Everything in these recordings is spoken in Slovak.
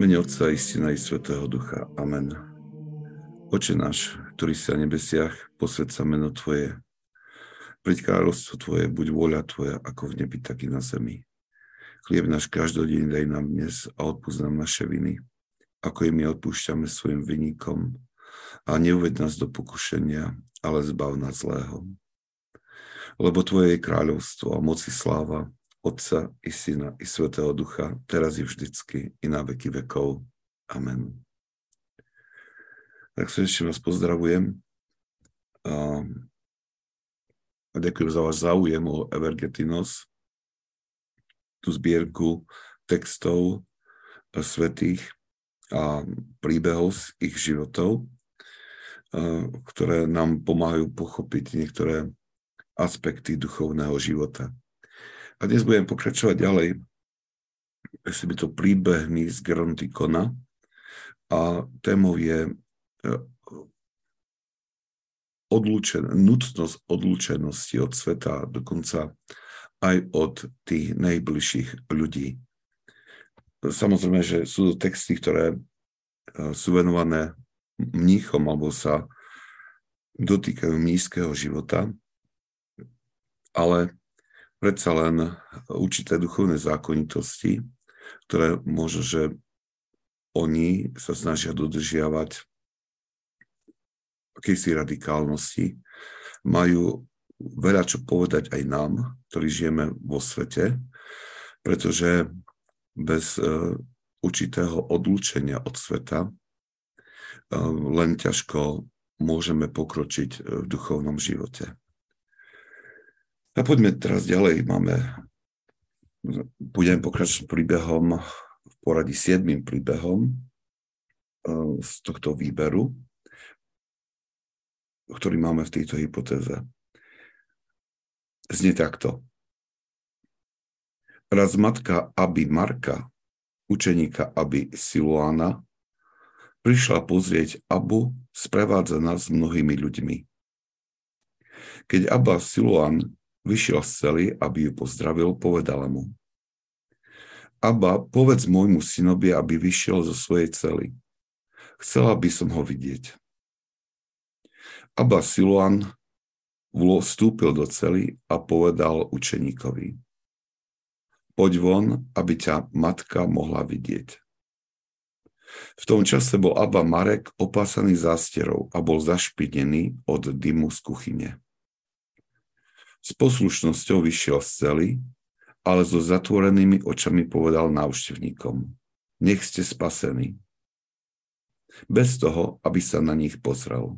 Mene Otca i Syna i Svetého Ducha. Amen. Oče náš, ktorý si na nebesiach, posved sa meno Tvoje. Príď kráľovstvo Tvoje, buď vôľa Tvoja, ako v nebi, tak i na zemi. Chlieb náš každodenný daj nám dnes a odpúsť nám naše viny, ako i my odpúšťame svojim vinníkom. A neuved nás do pokušenia, ale zbav nás zlého. Lebo Tvoje je kráľovstvo a moci sláva Otca i Syna i Svetého Ducha, teraz i vždycky, i na veky vekov. Amen. Tak srdečne vás pozdravujem a, a ďakujem za váš záujem o Evergetinos, tú zbierku textov svetých a príbehov z ich životov, ktoré nám pomáhajú pochopiť niektoré aspekty duchovného života. A dnes budem pokračovať ďalej. By to príbehmi z Gerontikona. A témou je e, odlučen, nutnosť odlučenosti od sveta, dokonca aj od tých najbližších ľudí. Samozrejme, že sú to texty, ktoré e, sú venované mníchom alebo sa dotýkajú nízkeho života, ale predsa len určité duchovné zákonitosti, ktoré možno, že oni sa snažia dodržiavať akejsi radikálnosti, majú veľa čo povedať aj nám, ktorí žijeme vo svete, pretože bez e, určitého odlúčenia od sveta e, len ťažko môžeme pokročiť e, v duchovnom živote. A poďme teraz ďalej. Máme, budeme pokračovať príbehom v poradí siedmým príbehom eh, z tohto výberu, ktorý máme v tejto hypotéze. Znie takto. Raz matka Aby Marka, učeníka Aby Siluána, prišla pozrieť Abu sprevádzaná s mnohými ľuďmi. Keď Abba Siluán Vyšiel z cely, aby ju pozdravil, povedala mu. Aba, povedz môjmu synovi, aby vyšiel zo svojej cely. Chcela by som ho vidieť. Aba Siluan vstúpil do cely a povedal učeníkovi. Poď von, aby ťa matka mohla vidieť. V tom čase bol Abba Marek opásaný zásterou a bol zašpinený od dymu z kuchyne. S poslušnosťou vyšiel z cely, ale so zatvorenými očami povedal návštevníkom, nech ste spasení. Bez toho, aby sa na nich pozrel.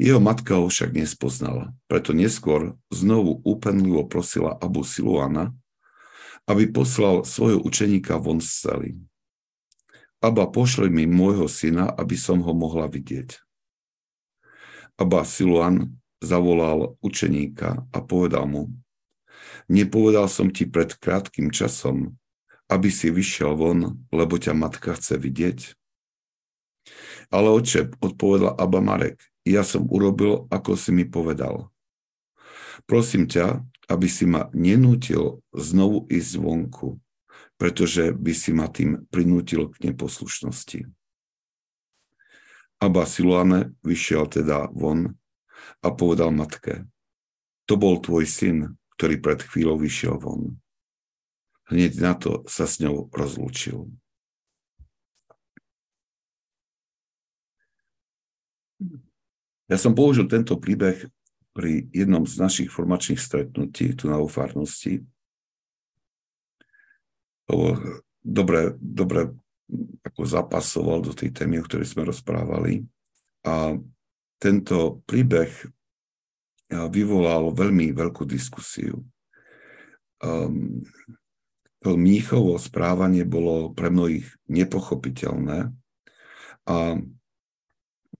Jeho matka ho však nespoznala, preto neskôr znovu úpenlivo prosila Abu Siluana, aby poslal svojho učeníka von z cely. Aba, pošli mi môjho syna, aby som ho mohla vidieť. Aba Siluan zavolal učeníka a povedal mu, nepovedal som ti pred krátkým časom, aby si vyšiel von, lebo ťa matka chce vidieť? Ale oče, odpovedal Abba Marek, ja som urobil, ako si mi povedal. Prosím ťa, aby si ma nenútil znovu ísť vonku, pretože by si ma tým prinútil k neposlušnosti. Abba Siluane vyšiel teda von a povedal matke, to bol tvoj syn, ktorý pred chvíľou vyšiel von. Hneď na to sa s ňou rozlúčil. Ja som použil tento príbeh pri jednom z našich formačných stretnutí tu na ufárnosti. Dobre, dobre ako zapasoval do tej témy, o ktorej sme rozprávali. A tento príbeh vyvolal veľmi veľkú diskusiu. Um, to Mníchovo správanie bolo pre mnohých nepochopiteľné a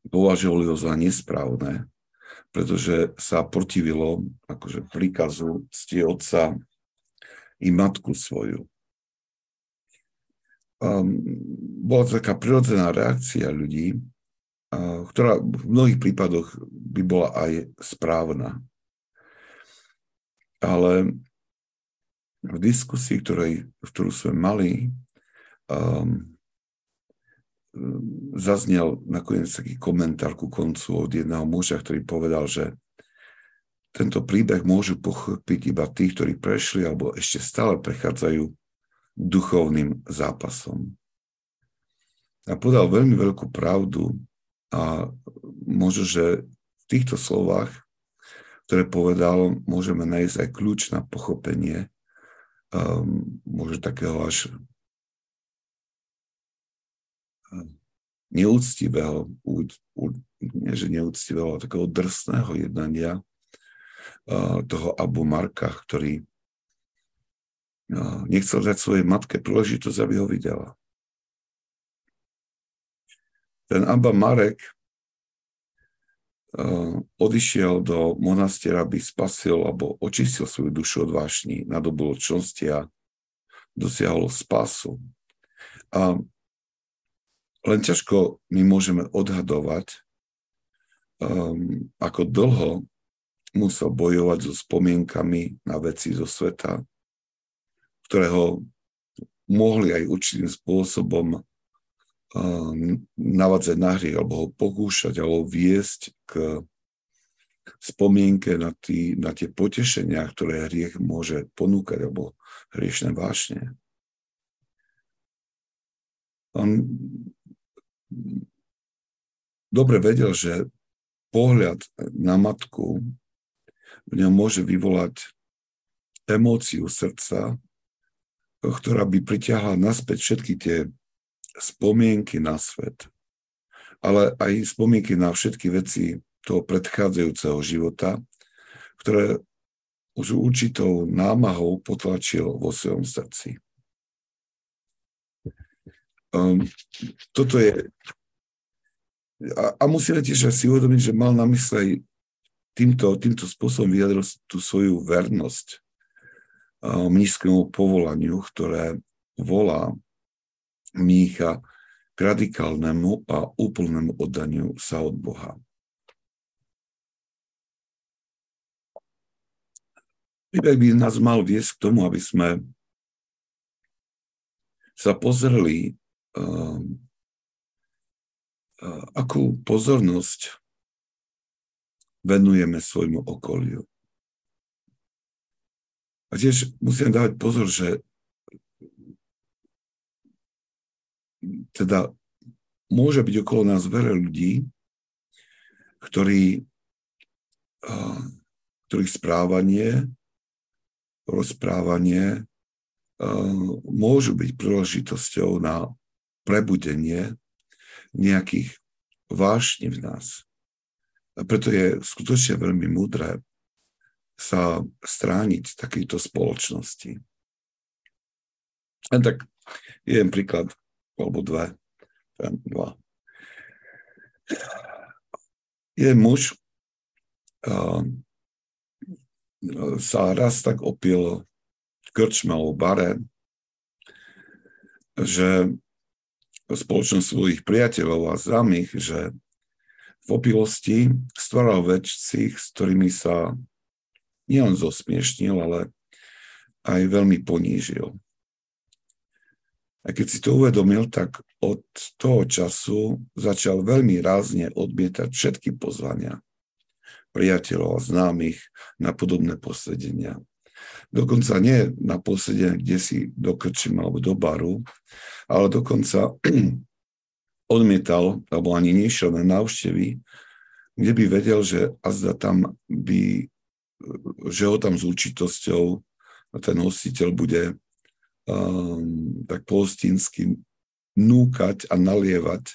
považovali ho za nesprávne, pretože sa protivilo akože príkazu cti otca i matku svoju. Um, bola to taká prirodzená reakcia ľudí, ktorá v mnohých prípadoch by bola aj správna. Ale v diskusii, ktorej, ktorú sme mali, um, zaznel nakoniec taký komentár ku koncu od jedného muža, ktorý povedal, že tento príbeh môžu pochopiť iba tí, ktorí prešli alebo ešte stále prechádzajú duchovným zápasom. A podal veľmi veľkú pravdu a možno, že v týchto slovách, ktoré povedal, môžeme nájsť aj kľúč na pochopenie um, možno takého až neúctivého, nie že neúctivého, ale takého drsného jednania toho Abu Marka, ktorý nechcel dať svojej matke príležitosť, aby ho videla. Ten Abba Marek odišiel do monastiera, aby spasil alebo očistil svoju dušu od vášni, nadobul čnosti a dosiahol spásu. A len ťažko my môžeme odhadovať, um, ako dlho musel bojovať so spomienkami na veci zo sveta, ktoré ho mohli aj určitým spôsobom um, navadzať na hriech, alebo ho pokúšať, alebo viesť k spomienke na, tý, na tie potešenia, ktoré hriech môže ponúkať, alebo hriešne vášne. On dobre vedel, že pohľad na matku v ňom môže vyvolať emóciu srdca, ktorá by priťahla naspäť všetky tie spomienky na svet, ale aj spomienky na všetky veci toho predchádzajúceho života, ktoré už určitou námahou potlačil vo svojom srdci. Um, toto je... A, a musíme tiež si uvedomiť, že mal na mysle týmto, týmto spôsobom vyjadril tú svoju vernosť um, nízkému povolaniu, ktoré volá mnícha k radikálnemu a úplnému oddaniu sa od Boha. Príbeh by nás mal viesť k tomu, aby sme sa pozreli Ehm, akú pozornosť venujeme svojmu okoliu. A tiež musím dávať pozor, že teda môže byť okolo nás veľa ľudí, ktorí, ktorých správanie, rozprávanie môžu byť príležitosťou na prebudenie nejakých vášni v nás. A preto je skutočne veľmi múdre sa strániť takejto spoločnosti. A tak jeden príklad, alebo dve, dva. Je muž, uh, sa raz tak opil v krčme alebo bare, že spoločnosť svojich priateľov a známych, že v opilosti stváral veci, s ktorými sa nielen zosmiešnil, ale aj veľmi ponížil. A keď si to uvedomil, tak od toho času začal veľmi rázne odmietať všetky pozvania priateľov a známych na podobné posedenia. Dokonca nie na posedenie, kde si do krčima alebo do baru, ale dokonca odmietal, alebo ani nešiel na návštevy, kde by vedel, že azda tam by, že ho tam s určitosťou ten hostiteľ bude um, tak pohostinsky núkať a nalievať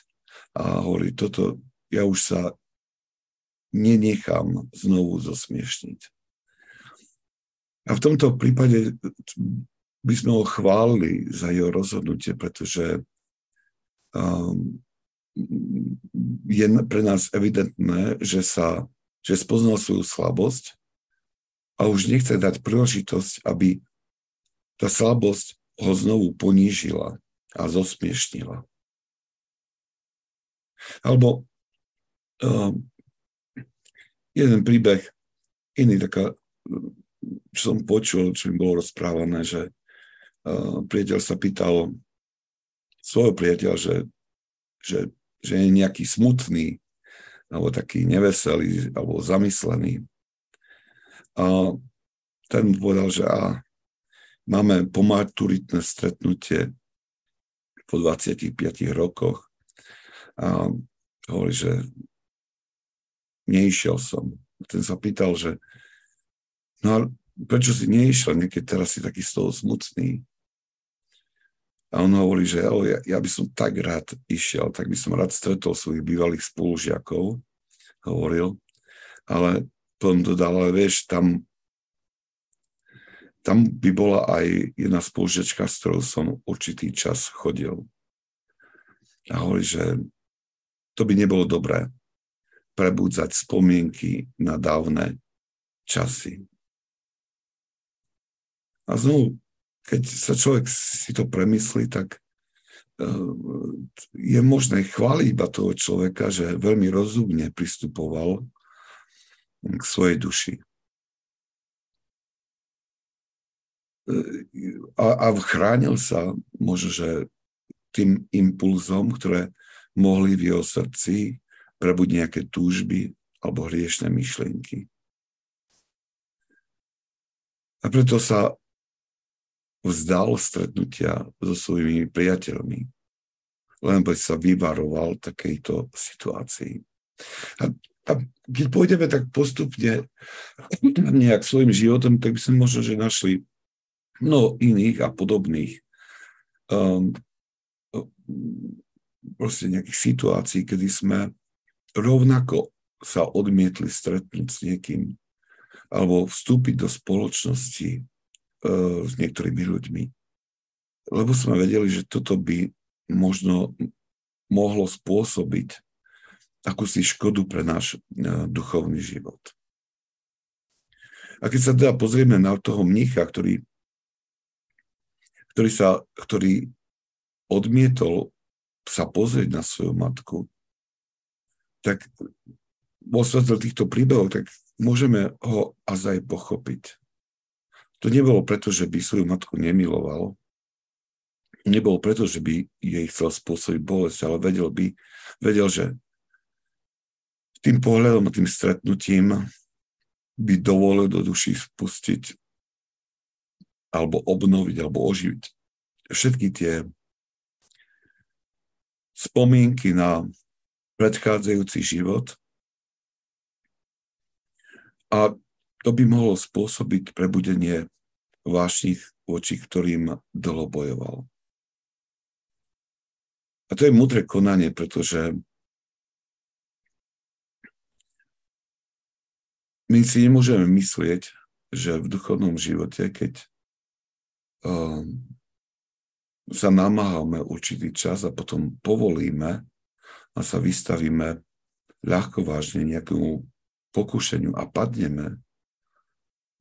a hovorí, toto ja už sa nenechám znovu zosmiešniť. A v tomto prípade by sme ho chválili za jeho rozhodnutie, pretože um, je pre nás evidentné, že sa že spoznal svoju slabosť a už nechce dať príležitosť, aby tá slabosť ho znovu ponížila a zosmiešnila. Alebo um, jeden príbeh, iný taká čo som počul, čo mi bolo rozprávané, že uh, priateľ sa pýtal svojho priateľa, že, že, že je nejaký smutný, alebo taký neveselý, alebo zamyslený. A ten povedal, že a máme pomaturitné stretnutie po 25 rokoch a hovorí, že neišiel som. Ten sa pýtal, že no a prečo si neišiel, niekedy teraz si taký z toho smutný. A on hovorí, že ja, ja by som tak rád išiel, tak by som rád stretol svojich bývalých spolužiakov, hovoril, ale potom dodal, ale vieš, tam, tam by bola aj jedna spolužiačka, s ktorou som určitý čas chodil. A hovorí, že to by nebolo dobré prebudzať spomienky na dávne časy. A znovu, keď sa človek si to premyslí, tak eh, je možné chváliť iba toho človeka, že veľmi rozumne pristupoval k svojej duši. A, a chránil sa možno, že tým impulzom, ktoré mohli v jeho srdci prebuť nejaké túžby alebo hriešne myšlienky. A preto sa vzdal stretnutia so svojimi priateľmi, lebo sa vyvaroval takejto situácii. A, a keď pôjdeme tak postupne nejak svojim životom, tak by sme možno, že našli mnoho iných a podobných um, proste nejakých situácií, kedy sme rovnako sa odmietli stretnúť s niekým alebo vstúpiť do spoločnosti s niektorými ľuďmi. Lebo sme vedeli, že toto by možno mohlo spôsobiť akúsi škodu pre náš duchovný život. A keď sa teda pozrieme na toho mnicha, ktorý, ktorý, sa, ktorý odmietol sa pozrieť na svoju matku, tak vo svetle týchto príbehov, tak môžeme ho azaj pochopiť. To nebolo preto, že by svoju matku nemiloval, nebolo preto, že by jej chcel spôsobiť bolesť, ale vedel by, vedel, že tým pohľadom a tým stretnutím by dovolil do duši spustiť alebo obnoviť, alebo oživiť všetky tie spomienky na predchádzajúci život a to by mohlo spôsobiť prebudenie vášnych voči ktorým dlho bojoval. A to je mudré konanie, pretože my si nemôžeme myslieť, že v duchovnom živote, keď sa namáhame určitý čas a potom povolíme a sa vystavíme ľahko vážne nejakému pokušeniu a padneme,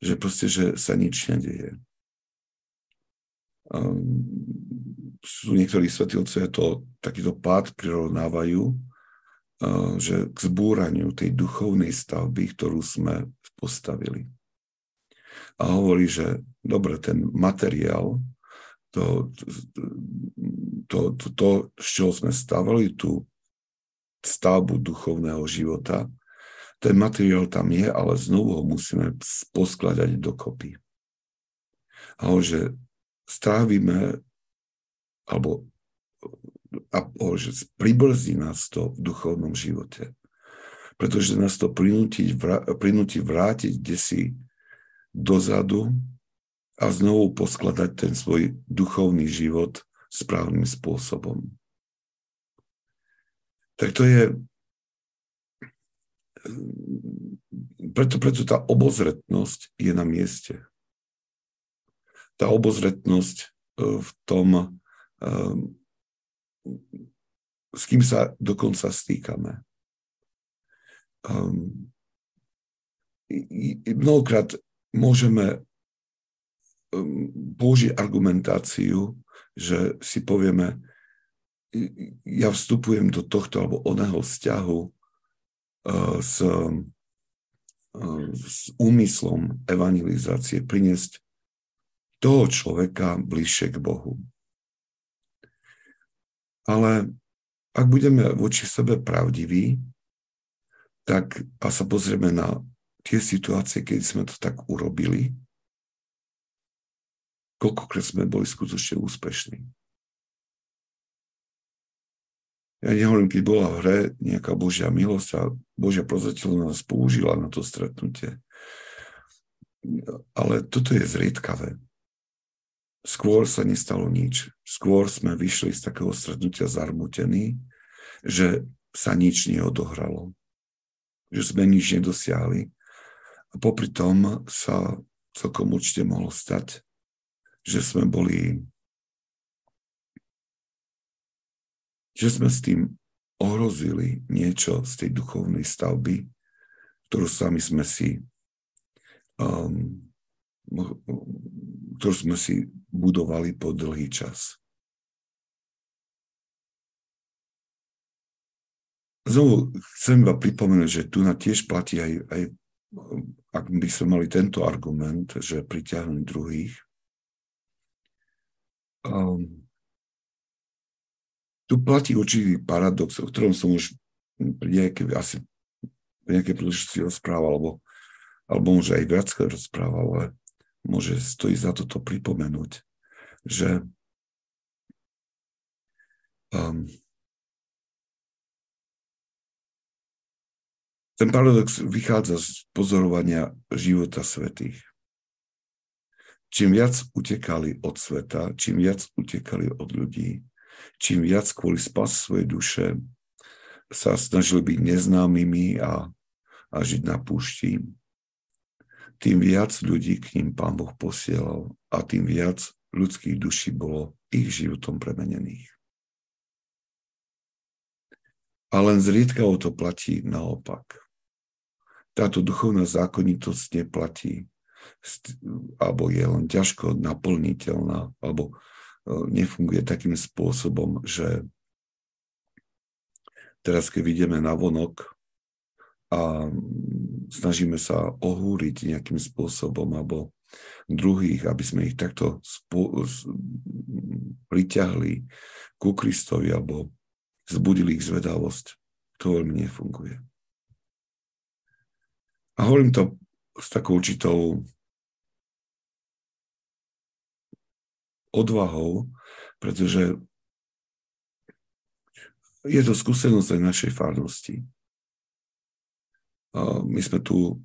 že proste, že sa nič nedieje. Um, sú niektorí svetilcovia to takýto pád prirovnávajú, uh, že k zbúraniu tej duchovnej stavby, ktorú sme postavili. A hovorí, že dobre, ten materiál, to, to, to, to z čoho sme stavali tú stavbu duchovného života, ten materiál tam je, ale znovu ho musíme poskladať dokopy. A že strávime, alebo a, že pribrzdí nás to v duchovnom živote. Pretože nás to prinúti vrátiť kde si dozadu a znovu poskladať ten svoj duchovný život správnym spôsobom. Tak to je preto, preto tá obozretnosť je na mieste. Tá obozretnosť e, v tom, e, s kým sa dokonca stýkame. Ehm, mnohokrát môžeme ehm, použiť argumentáciu, že si povieme, ja vstupujem do tohto alebo oného vzťahu s, s úmyslom evangelizácie priniesť toho človeka bližšie k Bohu. Ale ak budeme voči sebe pravdiví, tak a sa pozrieme na tie situácie, keď sme to tak urobili, koľkokrát sme boli skutočne úspešní. Ja nehovorím, keď bola v hre nejaká Božia milosť a Božia prozateľ nás použila na to stretnutie. Ale toto je zriedkavé. Skôr sa nestalo nič. Skôr sme vyšli z takého stretnutia zarmutení, že sa nič neodohralo. Že sme nič nedosiahli. A popri tom sa celkom určite mohlo stať, že sme boli že sme s tým ohrozili niečo z tej duchovnej stavby, ktorú sami sme si um, ktorú sme si budovali po dlhý čas. Znovu chcem iba pripomenúť, že tu na tiež platí aj, aj ak by sme mali tento argument, že priťahnuť druhých, um, tu platí určitý paradox, o ktorom som už pri nejaké, asi pri nejakej príležitosti rozprával, alebo, alebo môže aj viac rozprával, ale môže stojí za toto pripomenúť, že um, ten paradox vychádza z pozorovania života svetých. Čím viac utekali od sveta, čím viac utekali od ľudí, čím viac kvôli spas svojej duše sa snažili byť neznámymi a, a žiť na púšti, tým viac ľudí k ním Pán Boh posielal a tým viac ľudských duší bolo ich životom premenených. A len zriedkavo to platí naopak. Táto duchovná zákonitosť neplatí, alebo je len ťažko naplniteľná, alebo nefunguje takým spôsobom, že teraz keď vidíme na vonok a snažíme sa ohúriť nejakým spôsobom alebo druhých, aby sme ich takto spo- priťahli ku Kristovi alebo zbudili ich zvedavosť. To veľmi nefunguje. A hovorím to s takou určitou odvahou, pretože je to skúsenosť aj našej farnosti. My sme tu,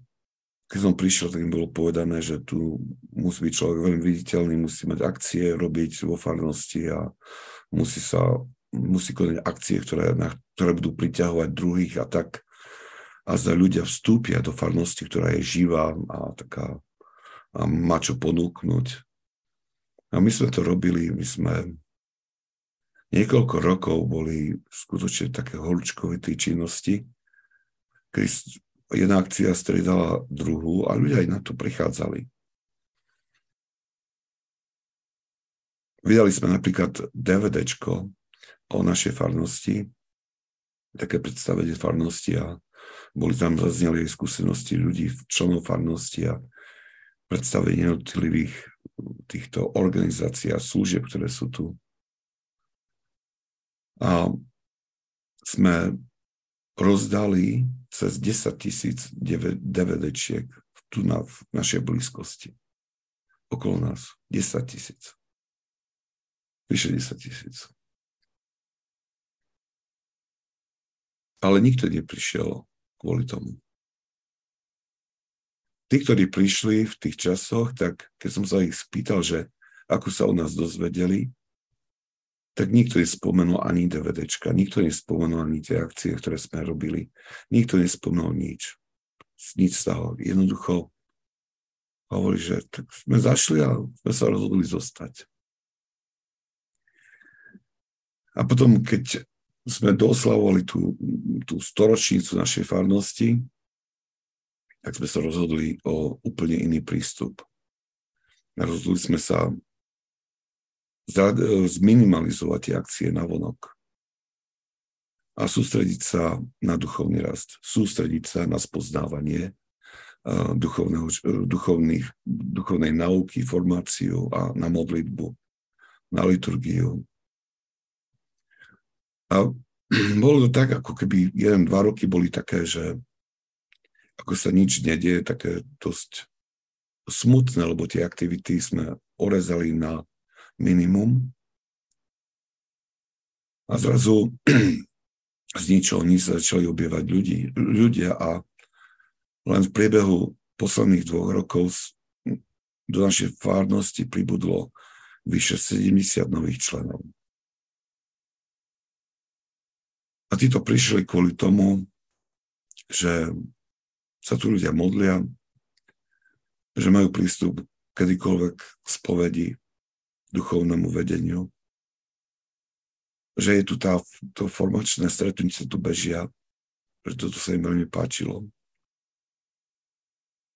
keď som prišiel, tak im bolo povedané, že tu musí byť človek veľmi viditeľný, musí mať akcie robiť vo farnosti a musí sa musí konať akcie, ktoré, na, ktoré budú priťahovať druhých a tak. A za ľudia vstúpia do farnosti, ktorá je živá a taká a má čo ponúknuť. A my sme to robili, my sme niekoľko rokov boli skutočne také horúčkovité činnosti, keď jedna akcia striedala druhú a ľudia aj na to prichádzali. Vydali sme napríklad DVDčko o našej farnosti, také predstavenie farnosti a boli tam zazneli skúsenosti ľudí, členov farnosti a predstavenie jednotlivých týchto organizácií a služieb, ktoré sú tu. A sme rozdali cez 10 tisíc DVDčiek tu na, v našej blízkosti. Okolo nás. 10 tisíc. Vyše 10 tisíc. Ale nikto neprišiel kvôli tomu tí, ktorí prišli v tých časoch, tak keď som sa ich spýtal, že ako sa o nás dozvedeli, tak nikto nespomenul ani DVDčka, nikto nespomenul ani tie akcie, ktoré sme robili. Nikto nespomenul nič. Nič z toho. Jednoducho hovorí, že tak sme zašli a sme sa rozhodli zostať. A potom, keď sme doslavovali tú, tú storočnicu našej farnosti, tak sme sa rozhodli o úplne iný prístup. Rozhodli sme sa zminimalizovať tie akcie na vonok a sústrediť sa na duchovný rast, sústrediť sa na spoznávanie duchovných, duchovnej nauky, formáciu a na modlitbu, na liturgiu. A bolo to tak, ako keby jeden, dva roky boli také, že ako sa nič nedieje, také dosť smutné, lebo tie aktivity sme orezali na minimum. A zrazu z ničoho nič sa začali objevať ľudí, ľudia a len v priebehu posledných dvoch rokov do našej fárnosti pribudlo vyše 70 nových členov. A títo prišli kvôli tomu, že sa tu ľudia modlia, že majú prístup kedykoľvek k spovedi, duchovnému vedeniu, že je tu tá, to formačné stretnutie, tu bežia, že toto sa im veľmi páčilo.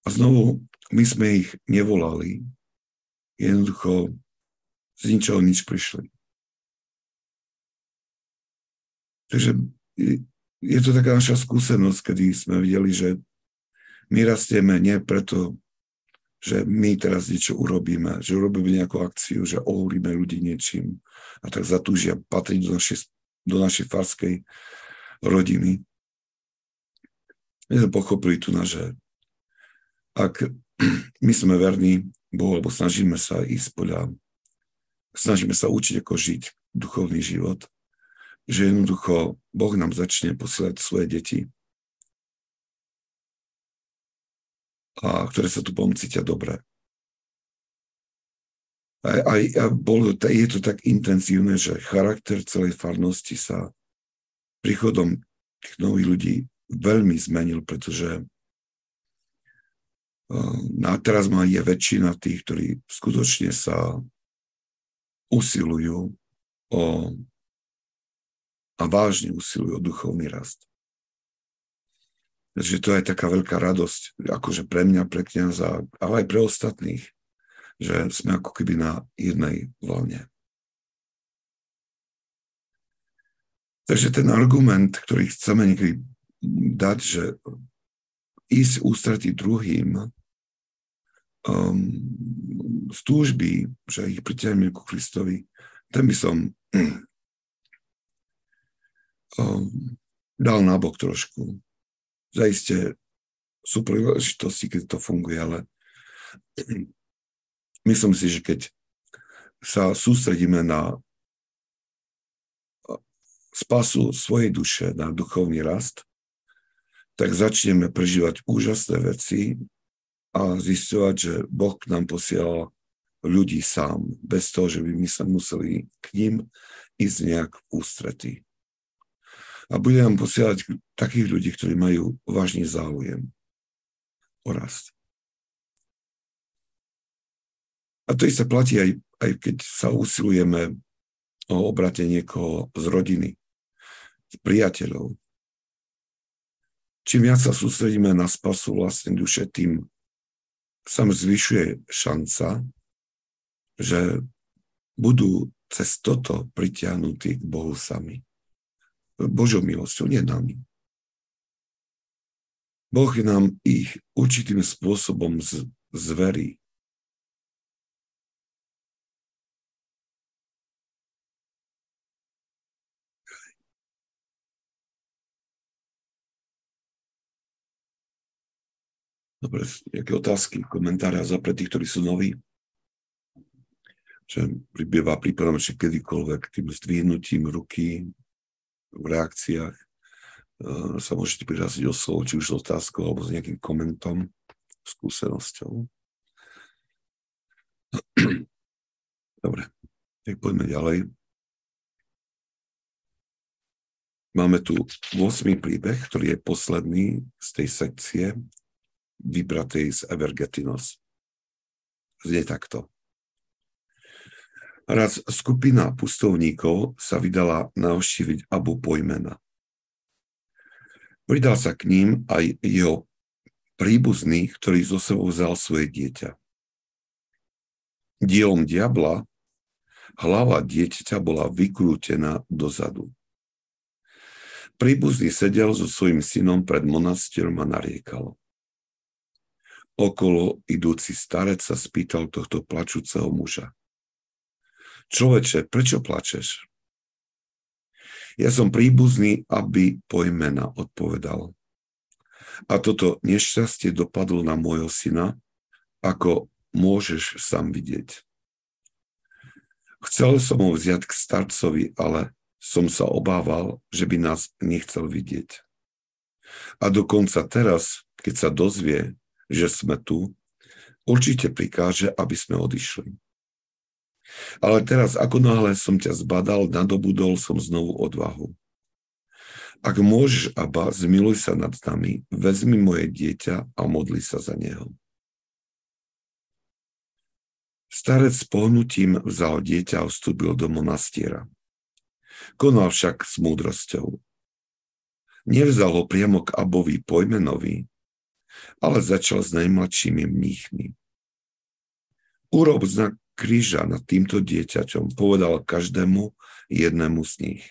A znovu, my sme ich nevolali, jednoducho z ničoho nič prišli. Takže je to taká naša skúsenosť, kedy sme videli, že my rastieme nie preto, že my teraz niečo urobíme, že urobíme nejakú akciu, že ohúrime ľudí niečím a tak zatúžia patriť do našej, do našej farskej rodiny. My sme pochopili tu na, že ak my sme verní Bohu, alebo snažíme sa ísť podľa, snažíme sa učiť, ako žiť duchovný život, že jednoducho Boh nám začne posielať svoje deti, a ktoré sa tu potom cítia dobre. A, a, a bolo, je to tak intenzívne, že charakter celej farnosti sa príchodom tých nových ľudí veľmi zmenil, pretože a teraz má je väčšina tých, ktorí skutočne sa usilujú o a vážne usilujú o duchovný rast. Takže to je taká veľká radosť, akože pre mňa, pre kniaza, ale aj pre ostatných, že sme ako keby na jednej vlne. Takže ten argument, ktorý chceme niekedy dať, že ísť ústretí druhým um, z túžby, že ich pritiahneme ku Kristovi, ten by som dal nabok trošku. Zajistie sú príležitosti, keď to funguje, ale myslím si, že keď sa sústredíme na spasu svojej duše, na duchovný rast, tak začneme prežívať úžasné veci a zistovať, že Boh nám posielal ľudí sám, bez toho, že by my sa museli k ním ísť nejak v ústretí a bude nám posielať takých ľudí, ktorí majú vážny záujem o rast. A to isté platí aj, aj keď sa usilujeme o obrate niekoho z rodiny, z priateľov. Čím viac sa sústredíme na spasu vlastnej duše, tým sa zvyšuje šanca, že budú cez toto pritiahnutí k Bohu sami. Božou milosťou, nie nami. Boh nám ich určitým spôsobom z, zverí. Dobre, nejaké otázky, komentáre za pre tých, ktorí sú noví? Že pribýva prípadom, že kedykoľvek tým zdvihnutím ruky v reakciách uh, sa môžete prihlásiť o slovo, či už s otázkou alebo s nejakým komentom, skúsenosťou. Dobre, tak poďme ďalej. Máme tu 8. príbeh, ktorý je posledný z tej sekcie vybratej z Evergetinos. Znie takto. Raz skupina pustovníkov sa vydala navštíviť Abu Pojmena. Pridal sa k ním aj jeho príbuzný, ktorý zo sebou vzal svoje dieťa. Dielom diabla hlava dieťaťa bola vykrútená dozadu. Príbuzný sedel so svojím synom pred monastierom a nariekal. Okolo idúci starec sa spýtal tohto plačúceho muža. Človeče, prečo plačeš? Ja som príbuzný, aby pojmena odpovedal. A toto nešťastie dopadlo na môjho syna, ako môžeš sám vidieť. Chcel som ho vziať k starcovi, ale som sa obával, že by nás nechcel vidieť. A dokonca teraz, keď sa dozvie, že sme tu, určite prikáže, aby sme odišli. Ale teraz, ako náhle som ťa zbadal, nadobudol som znovu odvahu. Ak môžeš, Abba, zmiluj sa nad nami, vezmi moje dieťa a modli sa za neho. Starec s pohnutím vzal dieťa a vstúpil do monastiera. Konal však s múdrosťou. Nevzal ho priamo k Abovi pojmenovi, ale začal s najmladšími mníchmi. Urob znak kríža nad týmto dieťaťom, povedal každému jednému z nich.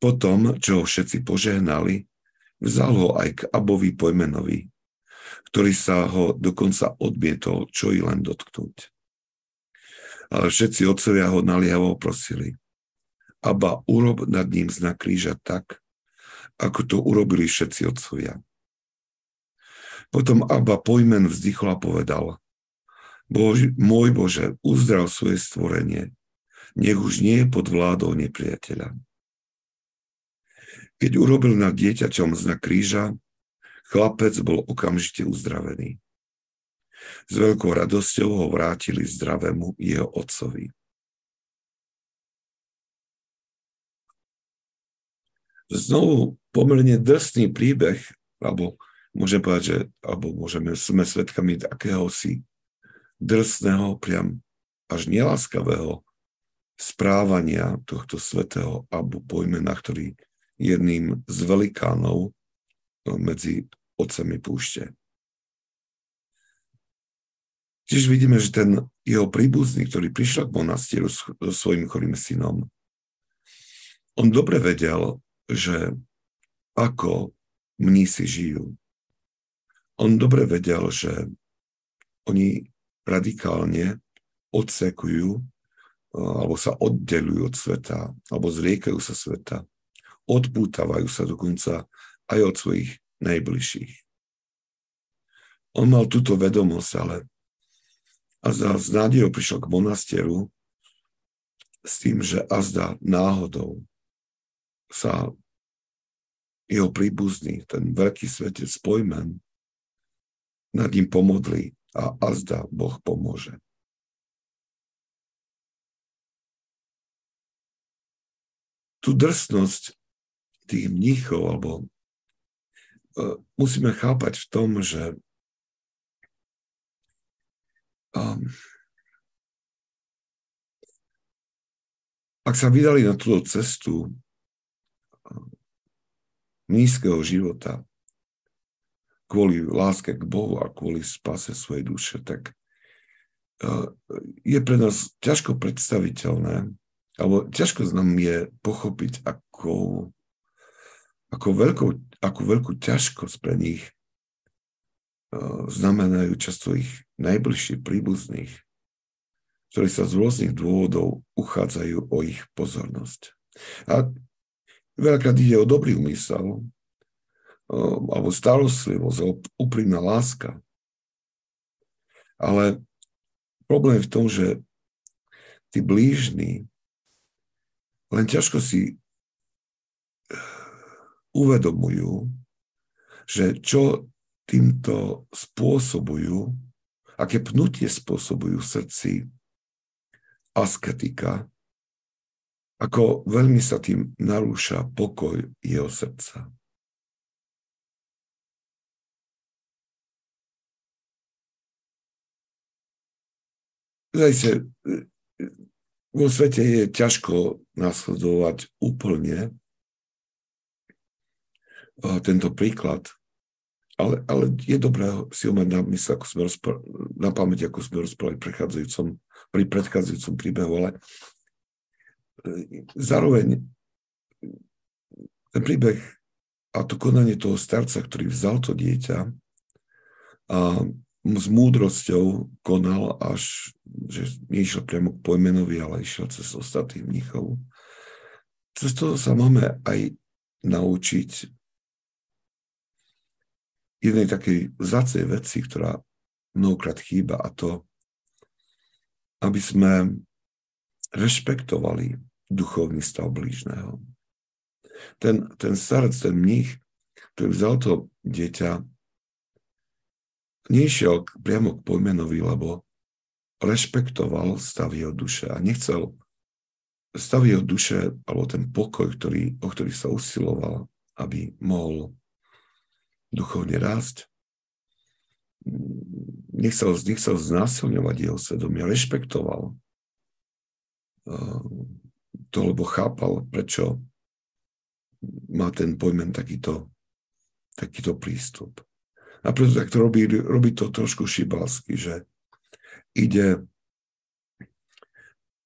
Potom, čo ho všetci požehnali, vzal ho aj k Abovi pojmenovi, ktorý sa ho dokonca odmietol čo i len dotknúť. Ale všetci otcovia ho naliehavo prosili. Aba, urob nad ním znak kríža tak, ako to urobili všetci otcovia. Potom Abba pojmen vzdychol a povedal, Bož, môj Bože, uzdrav svoje stvorenie, nech už nie je pod vládou nepriateľa. Keď urobil nad dieťaťom znak kríža, chlapec bol okamžite uzdravený. S veľkou radosťou ho vrátili zdravému jeho otcovi. Znovu pomerne drsný príbeh, alebo môžem povedať, že alebo môžeme, sme svedkami akéhosi drsného, priam až neláskavého správania tohto svetého Abu Pojmena, ktorý jedným z velikánov no, medzi otcami púšte. Tiež vidíme, že ten jeho príbuzný, ktorý prišiel k monastieru so svojím chorým synom, on dobre vedel, že ako mnísi žijú. On dobre vedel, že oni radikálne odsekujú eh, alebo sa oddelujú od sveta, alebo zriekajú sa sveta, odpútavajú sa dokonca aj od svojich najbližších. On mal túto vedomosť, ale a za s nádejou prišiel k monastieru s tým, že azda náhodou sa jeho príbuzný, ten veľký svetec Pojmen, nad ním pomodli a azda Boh pomôže. Tu drsnosť tých mníchov, alebo uh, musíme chápať v tom, že um, ak sa vydali na túto cestu uh, nízkeho života, kvôli láske k Bohu a kvôli spase svojej duše, tak eh, je pre nás ťažko predstaviteľné, alebo ťažko nám je pochopiť, ako, ako, veľkou, ako veľkú ťažkosť pre nich eh, znamenajú často ich najbližší príbuzných, ktorí sa z rôznych dôvodov uchádzajú o ich pozornosť. A veľakrát ide o dobrý úmysel, alebo starostlivosť, úprimná láska. Ale problém je v tom, že tí blížni len ťažko si eh, uvedomujú, že čo týmto spôsobujú, aké pnutie spôsobujú v srdci asketika, ako veľmi sa tým narúša pokoj jeho srdca. Zajte, vo svete je ťažko nasledovať úplne tento príklad, ale, ale je dobré si ho mať na mysle, ako sme rozpr- na pamäť, ako sme rozprávali pri predchádzajúcom príbehu, ale e, zároveň ten príbeh a to konanie toho starca, ktorý vzal to dieťa a s múdrosťou konal až, že nešiel priamo k pojmenovi, ale išiel cez ostatných mníchov. cez toho sa máme aj naučiť jednej takej vzácej veci, ktorá mnohokrát chýba a to, aby sme rešpektovali duchovný stav blížneho. Ten, ten starec, ten mních, ktorý vzal to dieťa, nešiel priamo k pojmenovi, lebo rešpektoval stav jeho duše a nechcel stav jeho duše, alebo ten pokoj, ktorý, o ktorý sa usiloval, aby mohol duchovne rásť, nechcel, nechcel znásilňovať jeho svedomie, rešpektoval eh, to, lebo chápal, prečo má ten pojmen takýto, takýto prístup. A preto tak to robí, robí to trošku šibalsky, že ide,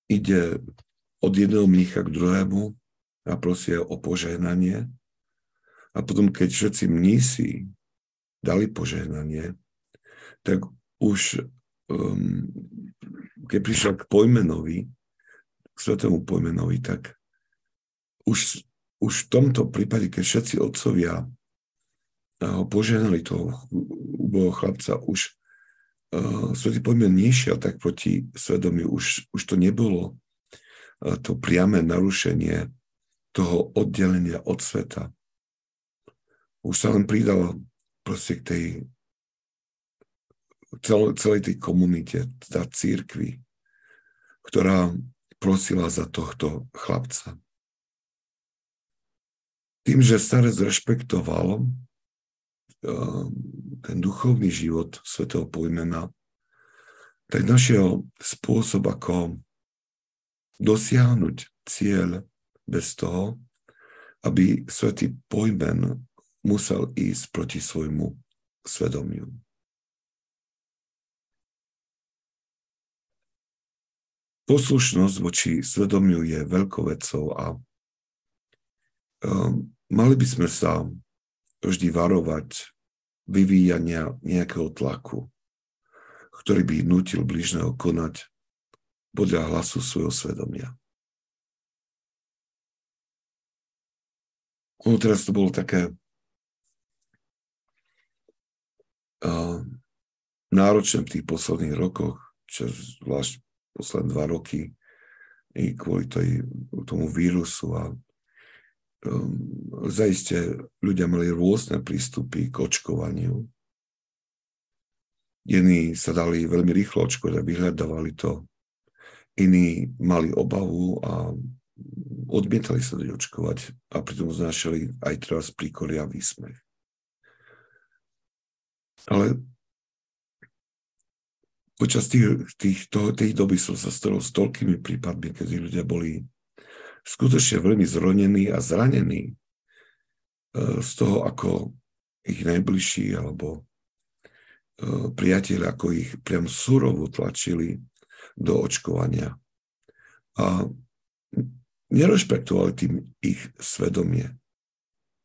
ide od jedného mnícha k druhému a prosí o požehnanie. A potom, keď všetci mnísi dali požehnanie, tak už um, keď prišiel k pojmenovi, k svetému pojmenovi, tak už, už v tomto prípade, keď všetci otcovia ho požehnali toho uboho chlapca, už uh, svetý pojmen nešiel tak proti svedomiu, už, už to nebolo uh, to priame narušenie toho oddelenia od sveta. Už sa len pridal proste k tej cel, celej tej komunite, tá církvi, ktorá prosila za tohto chlapca. Tým, že starec rešpektoval ten duchovný život svetého pojmena, tak našiel spôsob, ako dosiahnuť cieľ bez toho, aby svetý pojmen musel ísť proti svojmu svedomiu. Poslušnosť voči svedomiu je veľkou vecou a um, mali by sme sa vždy varovať vyvíjania nejakého tlaku, ktorý by nutil blížneho konať podľa hlasu svojho svedomia. Ono teraz to bolo také uh, náročné v tých posledných rokoch, čo zvlášť posledné dva roky i kvôli tej, tomu vírusu a zaiste ľudia mali rôzne prístupy k očkovaniu. Iní sa dali veľmi rýchlo očkovať a vyhľadávali to. Iní mali obavu a odmietali sa dať očkovať a pritom znášali aj teraz príkory a výsmech. Ale počas tých, tých, toho, tej doby som sa stalo s toľkými prípadmi, kedy ľudia boli skutočne veľmi zronení a zranení e, z toho, ako ich najbližší alebo e, priatelia, ako ich priam surovo tlačili do očkovania. A nerešpektovali tým ich svedomie,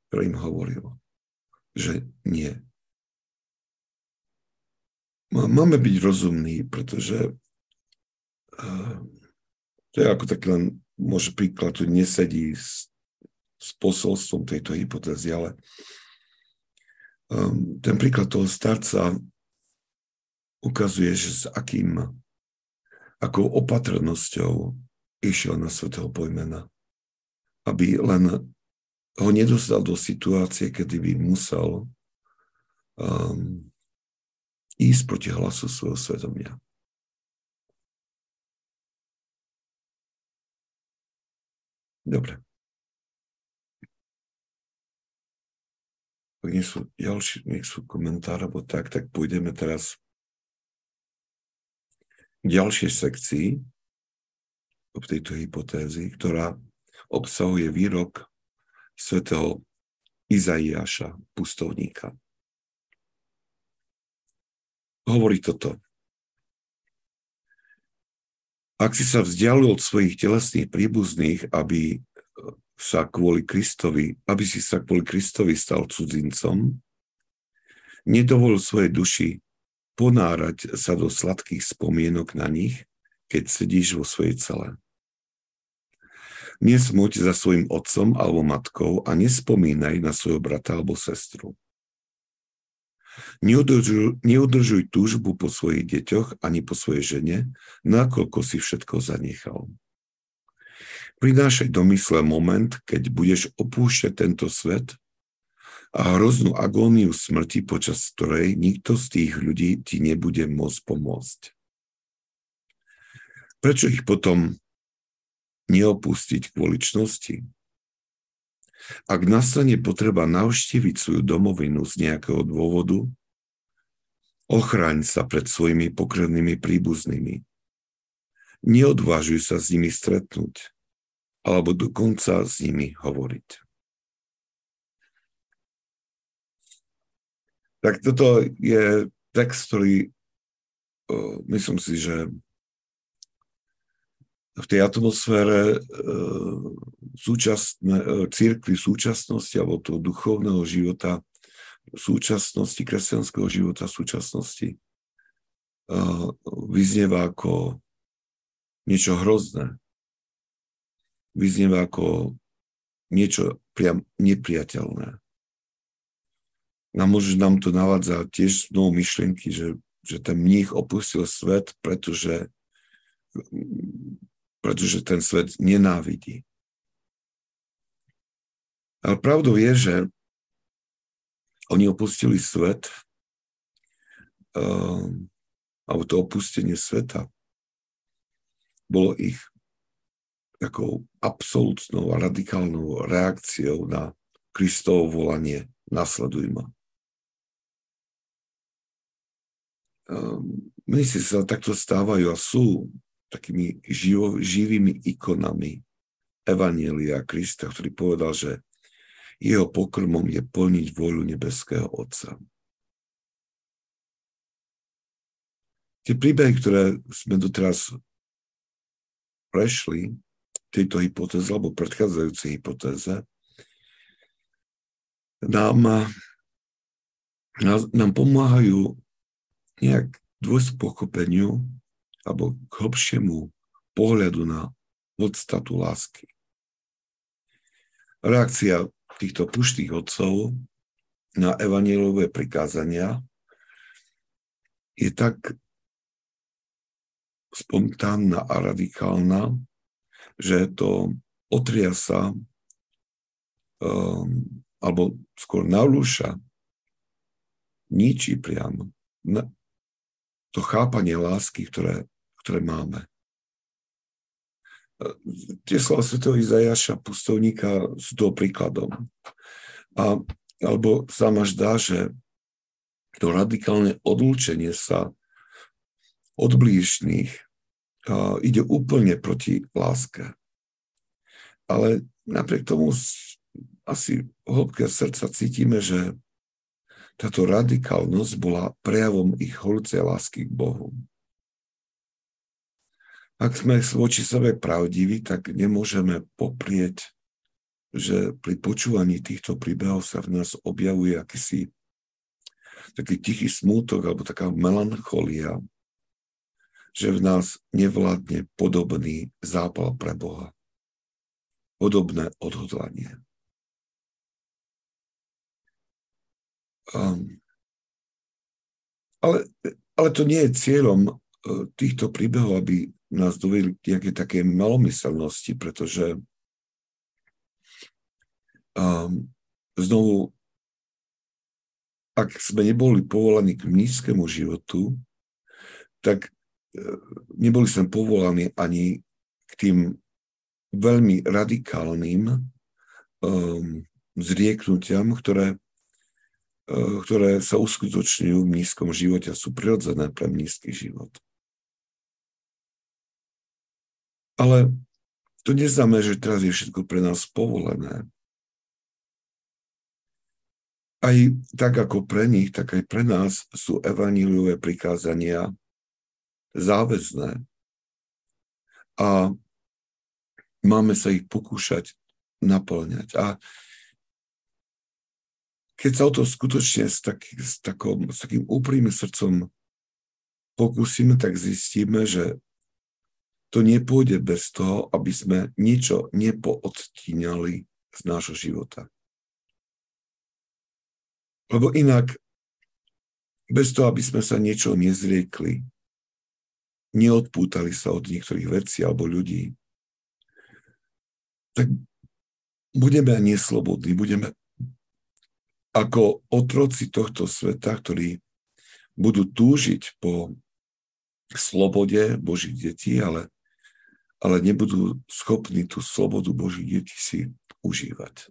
ktoré im hovorilo, že nie, máme byť rozumní, pretože uh, to je ako taký len, môže príklad, tu nesedí s, s posolstvom tejto hypotézy, ale um, ten príklad toho starca ukazuje, že s akým, akou opatrnosťou išiel na svetého pojmena, aby len ho nedostal do situácie, kedy by musel um, ísť proti hlasu svojho svedomia. Dobre. Ak nie sú ďalší, nech sú komentáre, alebo tak, tak pôjdeme teraz k ďalšej sekcii v tejto hypotézy, ktorá obsahuje výrok svätého Izaiáša, pustovníka hovorí toto. Ak si sa vzdialil od svojich telesných príbuzných, aby sa kvôli Kristovi, aby si sa kvôli Kristovi stal cudzincom, nedovol svojej duši ponárať sa do sladkých spomienok na nich, keď sedíš vo svojej cele. Nesmuť za svojim otcom alebo matkou a nespomínaj na svojho brata alebo sestru. Neudržuj, neudržuj túžbu po svojich deťoch ani po svojej žene, nakoľko si všetko zanechal. Prinášaj do mysle moment, keď budeš opúšťať tento svet a hroznú agóniu smrti, počas ktorej nikto z tých ľudí ti nebude môcť pomôcť. Prečo ich potom neopustiť kvôli čnosti. Ak nastane potreba navštíviť svoju domovinu z nejakého dôvodu, ochraň sa pred svojimi pokrevnými príbuznými. Neodvážuj sa s nimi stretnúť, alebo dokonca s nimi hovoriť. Tak toto je text, ktorý myslím si, že v tej atmosfére e, súčasné, e, církvy súčasnosti alebo toho duchovného života súčasnosti, kresťanského života súčasnosti e, vyznieva ako niečo hrozné. Vyznieva ako niečo priam nepriateľné. A môže nám to navádzať tiež znovu myšlienky, že, že ten mních opustil svet, pretože pretože ten svet nenávidí. Ale pravdou je, že oni opustili svet, uh, alebo to opustenie sveta bolo ich takou absolútnou a radikálnou reakciou na Kristovo volanie nasleduj ma. Um, si sa takto stávajú a sú takými živo, živými ikonami Evanielia Krista, ktorý povedal, že jeho pokrmom je plniť voľu nebeského Otca. Tie príbehy, ktoré sme doteraz prešli, tejto hypotéze alebo predchádzajúcej hypotéze, nám, nám pomáhajú nejak dôjsť pochopeniu alebo k hlbšiemu pohľadu na podstatu lásky. Reakcia týchto puštých otcov na evanielové prikázania je tak spontánna a radikálna, že to otriasa um, alebo skôr nalúša, ničí priamo to chápanie lásky, ktoré ktoré máme. Tie slova Sv. Izajaša, pustovníka, sú toho príkladom. A, alebo sa ma zdá, že to radikálne odlúčenie sa od blížných a, ide úplne proti láske. Ale napriek tomu asi v hĺbke srdca cítime, že táto radikálnosť bola prejavom ich horúcej lásky k Bohu. Ak sme voči sebe pravdiví, tak nemôžeme poprieť, že pri počúvaní týchto príbehov sa v nás objavuje akýsi taký tichý smútok alebo taká melancholia, že v nás nevládne podobný zápal pre Boha. Podobné odhodlanie. Um, ale, ale to nie je cieľom uh, týchto príbehov, aby nás dovedli k nejakej takej malomyselnosti, pretože um, znovu, ak sme neboli povolaní k nízkemu životu, tak uh, neboli sme povolaní ani k tým veľmi radikálnym um, zrieknutiam, ktoré, uh, ktoré sa uskutočňujú v nízkom živote a sú prirodzené pre nízky život. Ale to neznamená, že teraz je všetko pre nás povolené. Aj tak ako pre nich, tak aj pre nás sú evaníliové prikázania záväzné. A máme sa ich pokúšať naplňať. A keď sa o to skutočne s, taký, s, takom, s takým úprimným srdcom pokúsime, tak zistíme, že to nepôjde bez toho, aby sme niečo nepoodtíňali z nášho života. Lebo inak, bez toho, aby sme sa niečo nezriekli, neodpútali sa od niektorých vecí alebo ľudí, tak budeme neslobodní, budeme ako otroci tohto sveta, ktorí budú túžiť po slobode Božích detí, ale ale nebudú schopní tú slobodu Božích detí si užívať.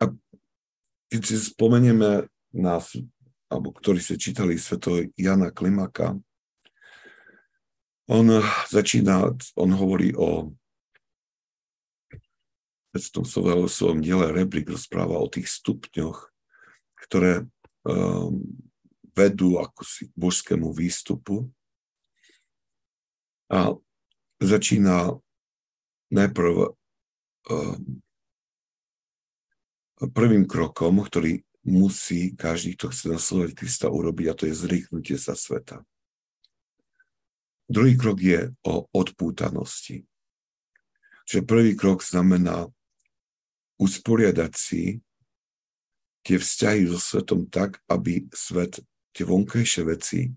A keď si spomenieme na, alebo ktorí ste čítali sveto Jana Klimaka, on začína, on hovorí o tom svojom diele Rebrik rozpráva o tých stupňoch, ktoré um, vedú ako si k božskému výstupu. A začína najprv um, prvým krokom, ktorý musí každý, kto chce nasledovať Krista, urobiť, a to je zrýchnutie sa sveta. Druhý krok je o odpútanosti. Čiže prvý krok znamená usporiadať si tie vzťahy so svetom tak, aby svet tie vonkajšie veci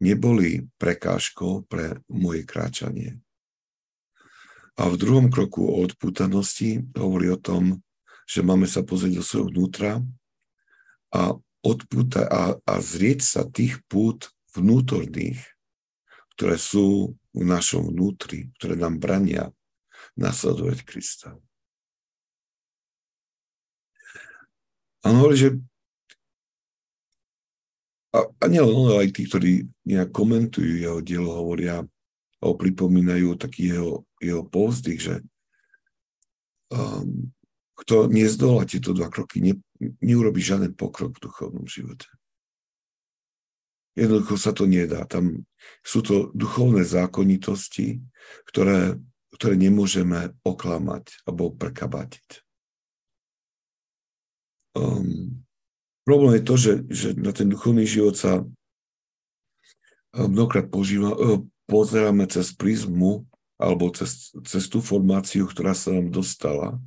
neboli prekážkou pre moje kráčanie. A v druhom kroku o odpútanosti hovorí o tom, že máme sa pozrieť do svojho vnútra a, odpúta, a, a zrieť sa tých pút vnútorných, ktoré sú v našom vnútri, ktoré nám brania nasledovať Krista. On hovorí, že a, a nielen on, aj tí, ktorí nejak komentujú jeho dielo, hovoria a pripomínajú taký jeho, jeho povzdych, že um, kto nezdolá tieto dva kroky, ne, neurobi žiaden pokrok v duchovnom živote. Jednoducho sa to nedá. Tam sú to duchovné zákonitosti, ktoré, ktoré nemôžeme oklamať alebo prekabatiť. Um, Problém je to, že, že na ten duchovný život sa eh, mnohokrát požíva, eh, pozeráme cez prízmu alebo cez, cez tú formáciu, ktorá sa nám dostala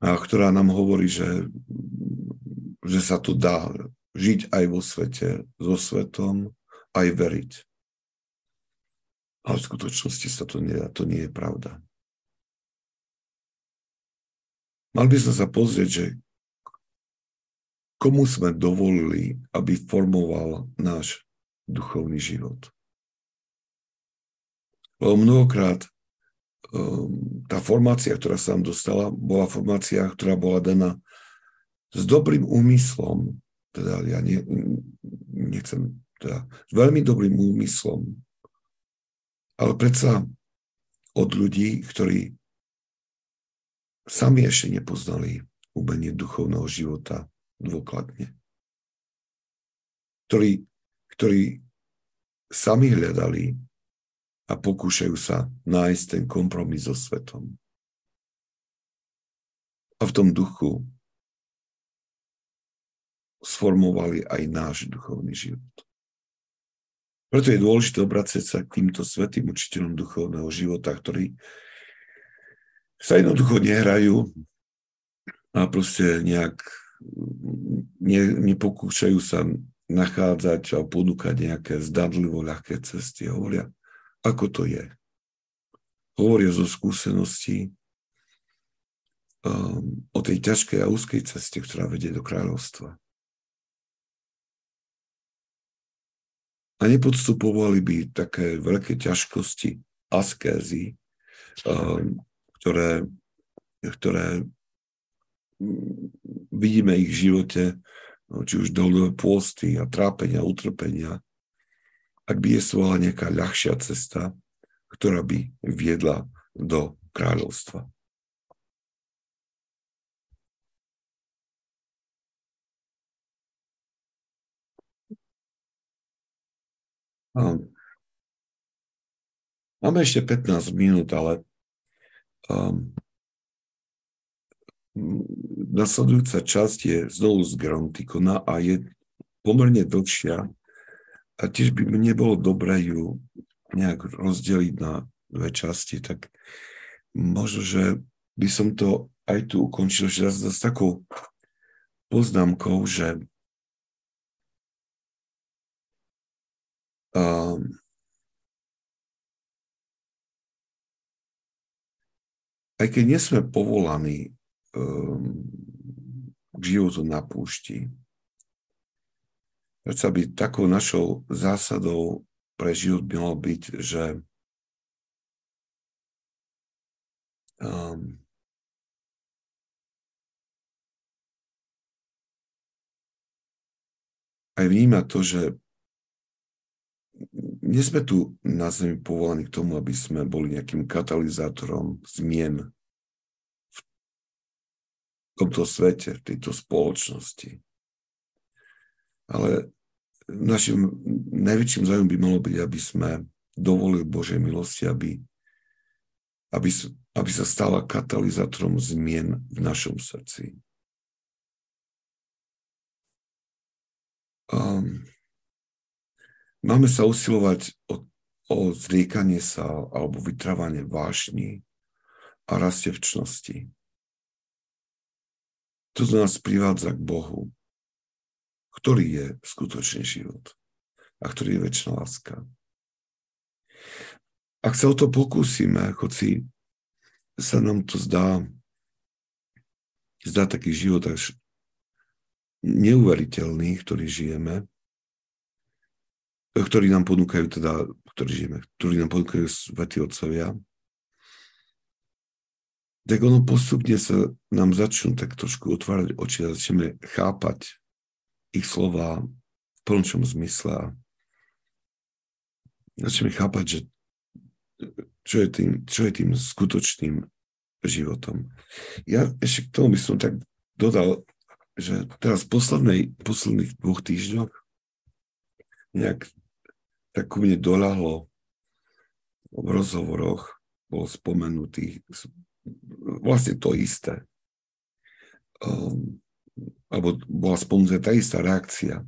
a ktorá nám hovorí, že, že sa tu dá žiť aj vo svete, so svetom, aj veriť. Ale v skutočnosti sa to nedá, to nie je pravda. Mal by sme sa pozrieť, že komu sme dovolili, aby formoval náš duchovný život. Lebo mnohokrát um, tá formácia, ktorá sa nám dostala, bola formácia, ktorá bola daná s dobrým úmyslom, teda ja ne, nechcem, teda s veľmi dobrým úmyslom, ale predsa od ľudí, ktorí sami ešte nepoznali umenie duchovného života, dôkladne. Ktorí, ktorí sami hľadali a pokúšajú sa nájsť ten kompromis so svetom. A v tom duchu sformovali aj náš duchovný život. Preto je dôležité obracať sa k týmto svetým učiteľom duchovného života, ktorí sa jednoducho nehrajú a proste nejak ne, nepokúšajú sa nachádzať a ponúkať nejaké zdadlivo ľahké cesty. Hovoria, ako to je. Hovoria zo skúseností um, o tej ťažkej a úzkej ceste, ktorá vedie do kráľovstva. A nepodstupovali by také veľké ťažkosti, askézy, um, ktoré, ktoré vidíme ich v živote, no, či už dolové pôsty a trápenia, utrpenia, ak by jestvovala nejaká ľahšia cesta, ktorá by viedla do kráľovstva. Máme ešte 15 minút, ale um, nasledujúca časť je znovu z Grantikona a je pomerne dlhšia a tiež by nebolo dobré ju nejak rozdeliť na dve časti, tak možno, že by som to aj tu ukončil že s takou poznámkou, že um, aj keď nie sme povolaní k životu na púšti, predsa by takou našou zásadou pre život malo byť, že um, aj vníma to, že nie sme tu na Zemi povolaní k tomu, aby sme boli nejakým katalizátorom zmien tomto svete, v tejto spoločnosti. Ale našim najväčším zájom by malo byť, aby sme dovolili Božej milosti, aby, aby, aby sa stala katalizátorom zmien v našom srdci. Um, Máme sa usilovať o, o zriekanie sa alebo vytrávanie vášni a rastevčnosti. To nás privádza k Bohu, ktorý je skutočný život a ktorý je väčšiná láska. Ak sa o to pokúsime, si sa nám to zdá, zdá taký život až neuveriteľný, ktorý žijeme, ktorí nám ponúkajú teda, ktorí žijeme, ktorí nám ponúkajú svätí otcovia, tak ono postupne sa nám začnú tak trošku otvárať oči a začneme chápať ich slova v plnčom zmysle začneme chápať, že čo je tým, čo je tým skutočným životom. Ja ešte k tomu by som tak dodal, že teraz v poslednej, posledných dvoch týždňoch nejak tak ku mne doľahlo v rozhovoroch, bolo spomenutý vlastne to isté. Um, alebo bola spomenutá tá istá reakcia,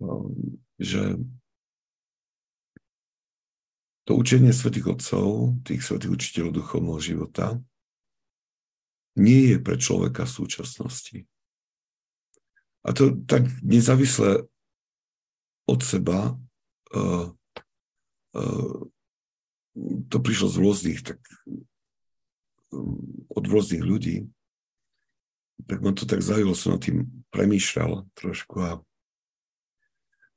um, že to učenie svätých Otcov, tých svätých učiteľov duchovného života, nie je pre človeka v súčasnosti. A to tak nezávisle od seba uh, uh, to prišlo z rôznych, tak um, od rôznych ľudí, tak ma to tak zaujalo, som nad tým premýšľal trošku a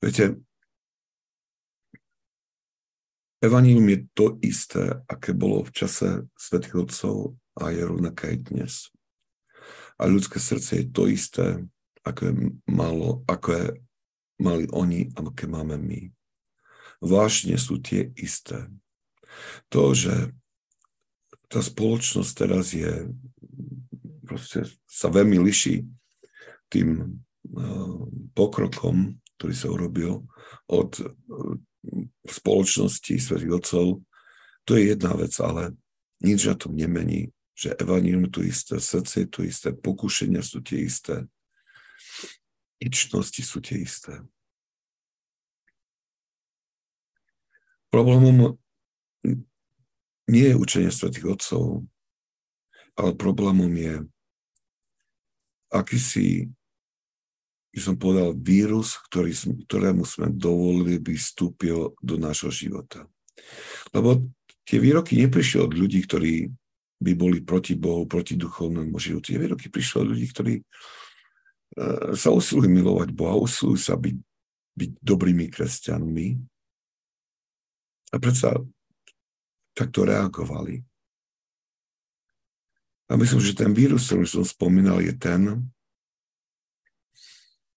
viete, Evangelium je to isté, aké bolo v čase svätých Otcov a je rovnaké aj dnes. A ľudské srdce je to isté, ako je malo, ako je mali oni, aké máme my. Vášne sú tie isté. To, že tá spoločnosť teraz je, proste sa veľmi liší tým uh, pokrokom, ktorý sa urobil od uh, spoločnosti svetých otcov, to je jedna vec, ale nič na tom nemení, že evanílium tu isté, srdce je tu isté, pokušenia sú tie isté, Ičnosti sú tie isté. Problémom nie je učenie svetých otcov, ale problémom je akýsi, by som povedal, vírus, ktorý, ktorému sme dovolili, by vstúpil do nášho života. Lebo tie výroky neprišli od ľudí, ktorí by boli proti Bohu, proti duchovnému životu. Tie výroky prišli od ľudí, ktorí E, sa usilujú milovať Boha, usilujú sa byť, byť dobrými kresťanmi. A predsa takto reagovali. A myslím, že ten vírus, ktorý som spomínal, je ten,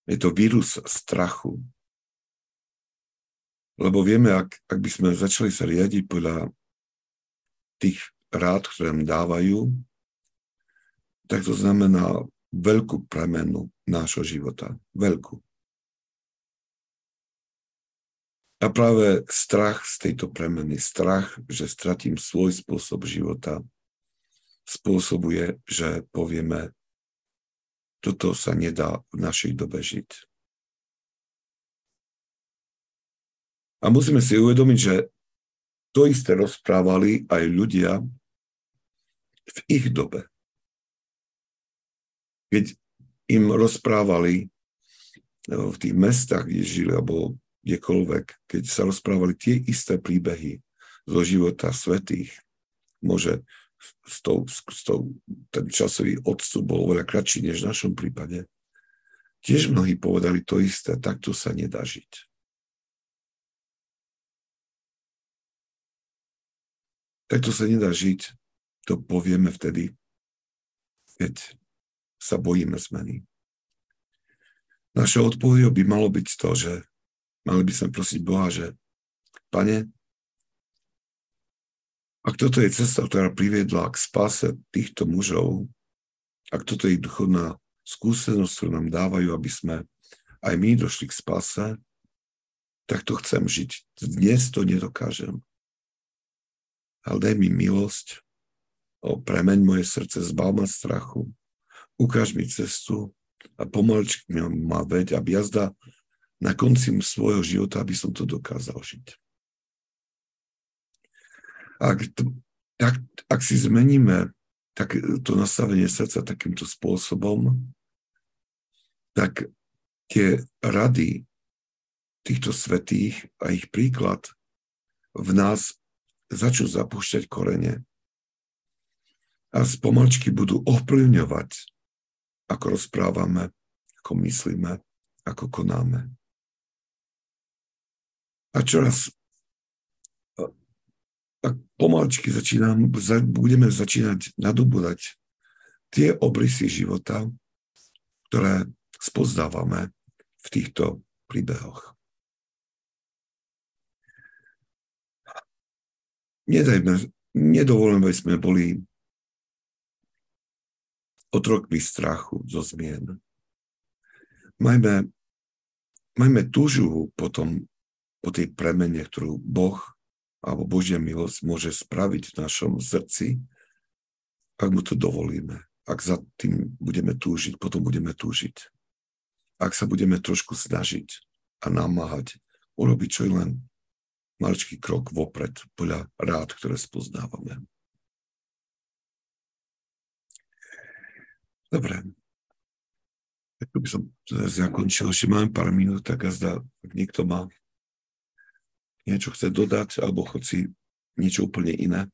je to vírus strachu. Lebo vieme, ak, ak by sme začali sa riadiť podľa tých rád, ktoré nám dávajú, tak to znamená veľkú premenu nášho života. Veľkú. A práve strach z tejto premeny, strach, že stratím svoj spôsob života, spôsobuje, že povieme, toto sa nedá v našej dobe žiť. A musíme si uvedomiť, že to isté rozprávali aj ľudia v ich dobe. Keď im rozprávali eh, v tých mestách, kde žili, alebo kdekoľvek, keď sa rozprávali tie isté príbehy zo života svetých, môže s tou, s tou, ten časový odstup bol oveľa kratší než v našom prípade. Tiež mnohí povedali to isté, takto sa nedá žiť. Takto sa nedá žiť, to povieme vtedy, keď sa bojíme zmeny. Naše odpovedou by malo byť to, že mali by sme prosiť Boha, že Pane, ak toto je cesta, ktorá priviedla k spáse týchto mužov, ak toto je duchovná skúsenosť, ktorú nám dávajú, aby sme aj my došli k spáse, tak to chcem žiť. Dnes to nedokážem ale daj mi milosť, o, premeň moje srdce, zbav ma strachu, ukáž mi cestu a pomaličky ma veď, aby jazda na konci svojho života, aby som to dokázal žiť. Ak, tak, ak si zmeníme tak, to nastavenie srdca takýmto spôsobom, tak tie rady týchto svetých a ich príklad v nás začnú zapúšťať korene a spomalčky budú ovplyvňovať, ako rozprávame, ako myslíme, ako konáme. A čoraz a pomalčky začínam, budeme začínať nadobúdať tie obrysy života, ktoré spoznávame v týchto príbehoch. nedajme, nedovolíme, aby sme boli otrokmi strachu zo zmien. Majme, majme túžu potom, po tej premene, ktorú Boh alebo Božia milosť môže spraviť v našom srdci, ak mu to dovolíme. Ak za tým budeme túžiť, potom budeme túžiť. Ak sa budeme trošku snažiť a namáhať, urobiť čo len maličký krok vopred podľa rád, ktoré spoznávame. Dobre. Tak by som zakončil, že mám pár minút, tak a zdá, ak niekto má niečo chce dodať, alebo chce niečo úplne iné,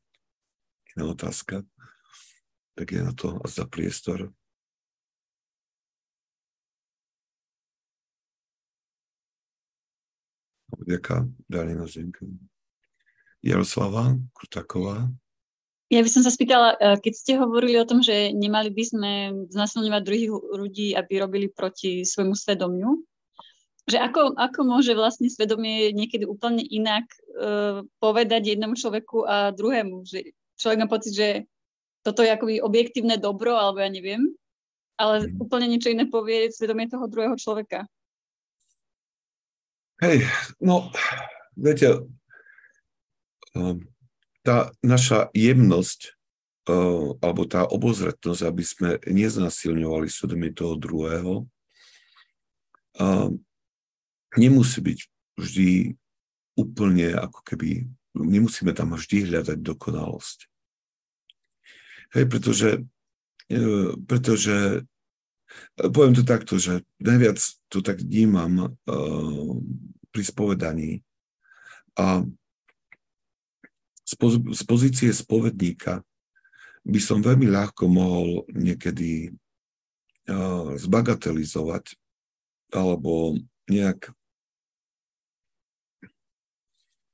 iná otázka, tak je na to a za priestor. Ďaká, Darina Zenka. Jaroslava Kutaková. Ja by som sa spýtala, e, keď ste hovorili o tom, že nemali by sme znasilňovať druhých ľudí, aby robili proti svojmu svedomiu, že ako, ako môže vlastne svedomie niekedy úplne inak uh, povedať jednomu človeku a druhému, že človek má pocit, že toto je akoby objektívne dobro, alebo ja neviem, ale mm. úplne niečo iné povie svedomie toho druhého človeka. Hej, no, viete, ehm, tá naša jemnosť ehm, alebo tá obozretnosť, aby sme neznasilňovali svedomie toho druhého, nemusí byť vždy úplne ako keby, nemusíme tam vždy hľadať dokonalosť. Hej, pretože, pretože poviem to takto, že najviac to tak vnímam uh, pri spovedaní. A z, poz, z pozície spovedníka by som veľmi ľahko mohol niekedy uh, zbagatelizovať alebo nejak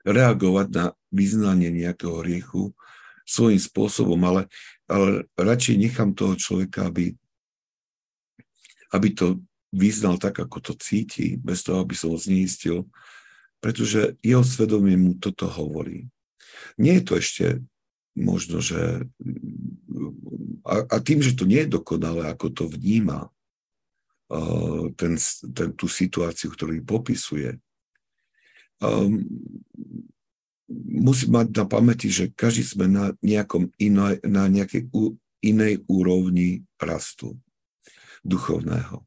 reagovať na vyznanie nejakého hriechu svojím spôsobom, ale, ale radšej nechám toho človeka, aby aby to vyznal tak, ako to cíti, bez toho, aby som ho zneistil, pretože jeho svedomie mu toto hovorí. Nie je to ešte možno, že a, a tým, že to nie je dokonalé, ako to vníma uh, ten, ten, tú situáciu, ktorú popisuje, um, musí mať na pamäti, že každý sme na, nejakom inej, na nejakej inej úrovni rastu duchovného.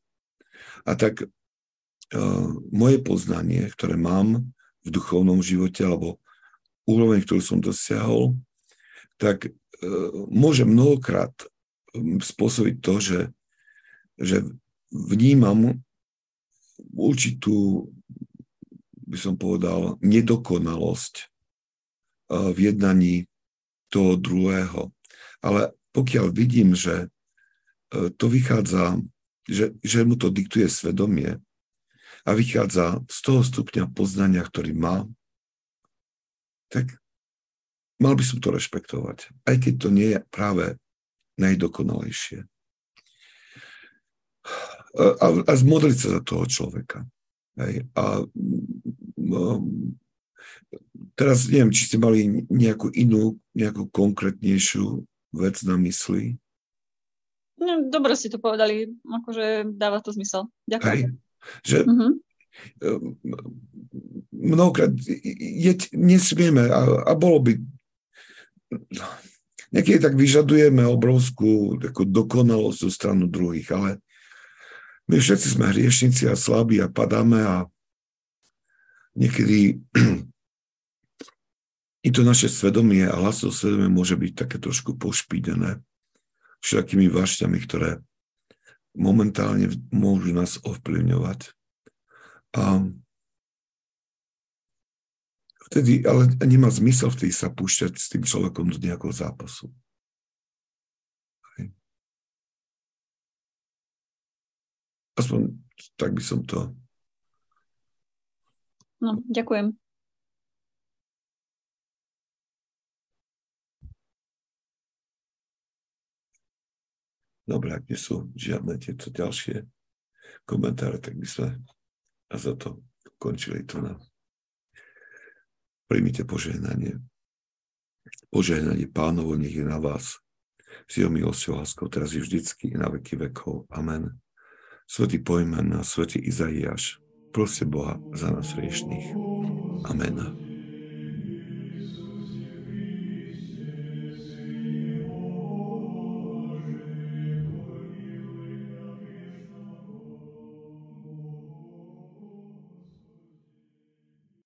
A tak uh, moje poznanie, ktoré mám v duchovnom živote, alebo úroveň, ktorú som dosiahol, tak uh, môže mnohokrát spôsobiť to, že, že vnímam určitú, by som povedal, nedokonalosť uh, v jednaní toho druhého. Ale pokiaľ vidím, že to vychádza že, že mu to diktuje svedomie a vychádza z toho stupňa poznania, ktorý má, tak mal by som to rešpektovať, aj keď to nie je práve najdokonalejšie. A, a zmodliť sa za toho človeka. Hej. A um, teraz neviem, či ste mali nejakú inú, nejakú konkrétnejšiu vec na mysli. No, dobre ste to povedali, akože dáva to zmysel. Ďakujem. Hej, že uh-huh. mnohokrát je, nesmieme a, a bolo by niekedy tak vyžadujeme obrovskú takú dokonalosť zo stranu druhých, ale my všetci sme hriešnici a slabí a padáme a niekedy i to naše svedomie a hlasov svedomie môže byť také trošku pošpídené všetkými vášťami, ktoré momentálne môžu nás ovplyvňovať. A vtedy, ale nemá zmysel vtedy sa púšťať s tým človekom do nejakého zápasu. Aspoň tak by som to... No, ďakujem. Dobre, ak nie sú žiadne tieto ďalšie komentáre, tak by sme a za to končili tu na. Príjmite požehnanie. Požehnanie pánovo nech je na vás. S jeho milosťou láskou teraz je vždycky i na veky vekov. Amen. Svetý pojmen a svetý Izaiáš, proste Boha za nás riešných. Amen.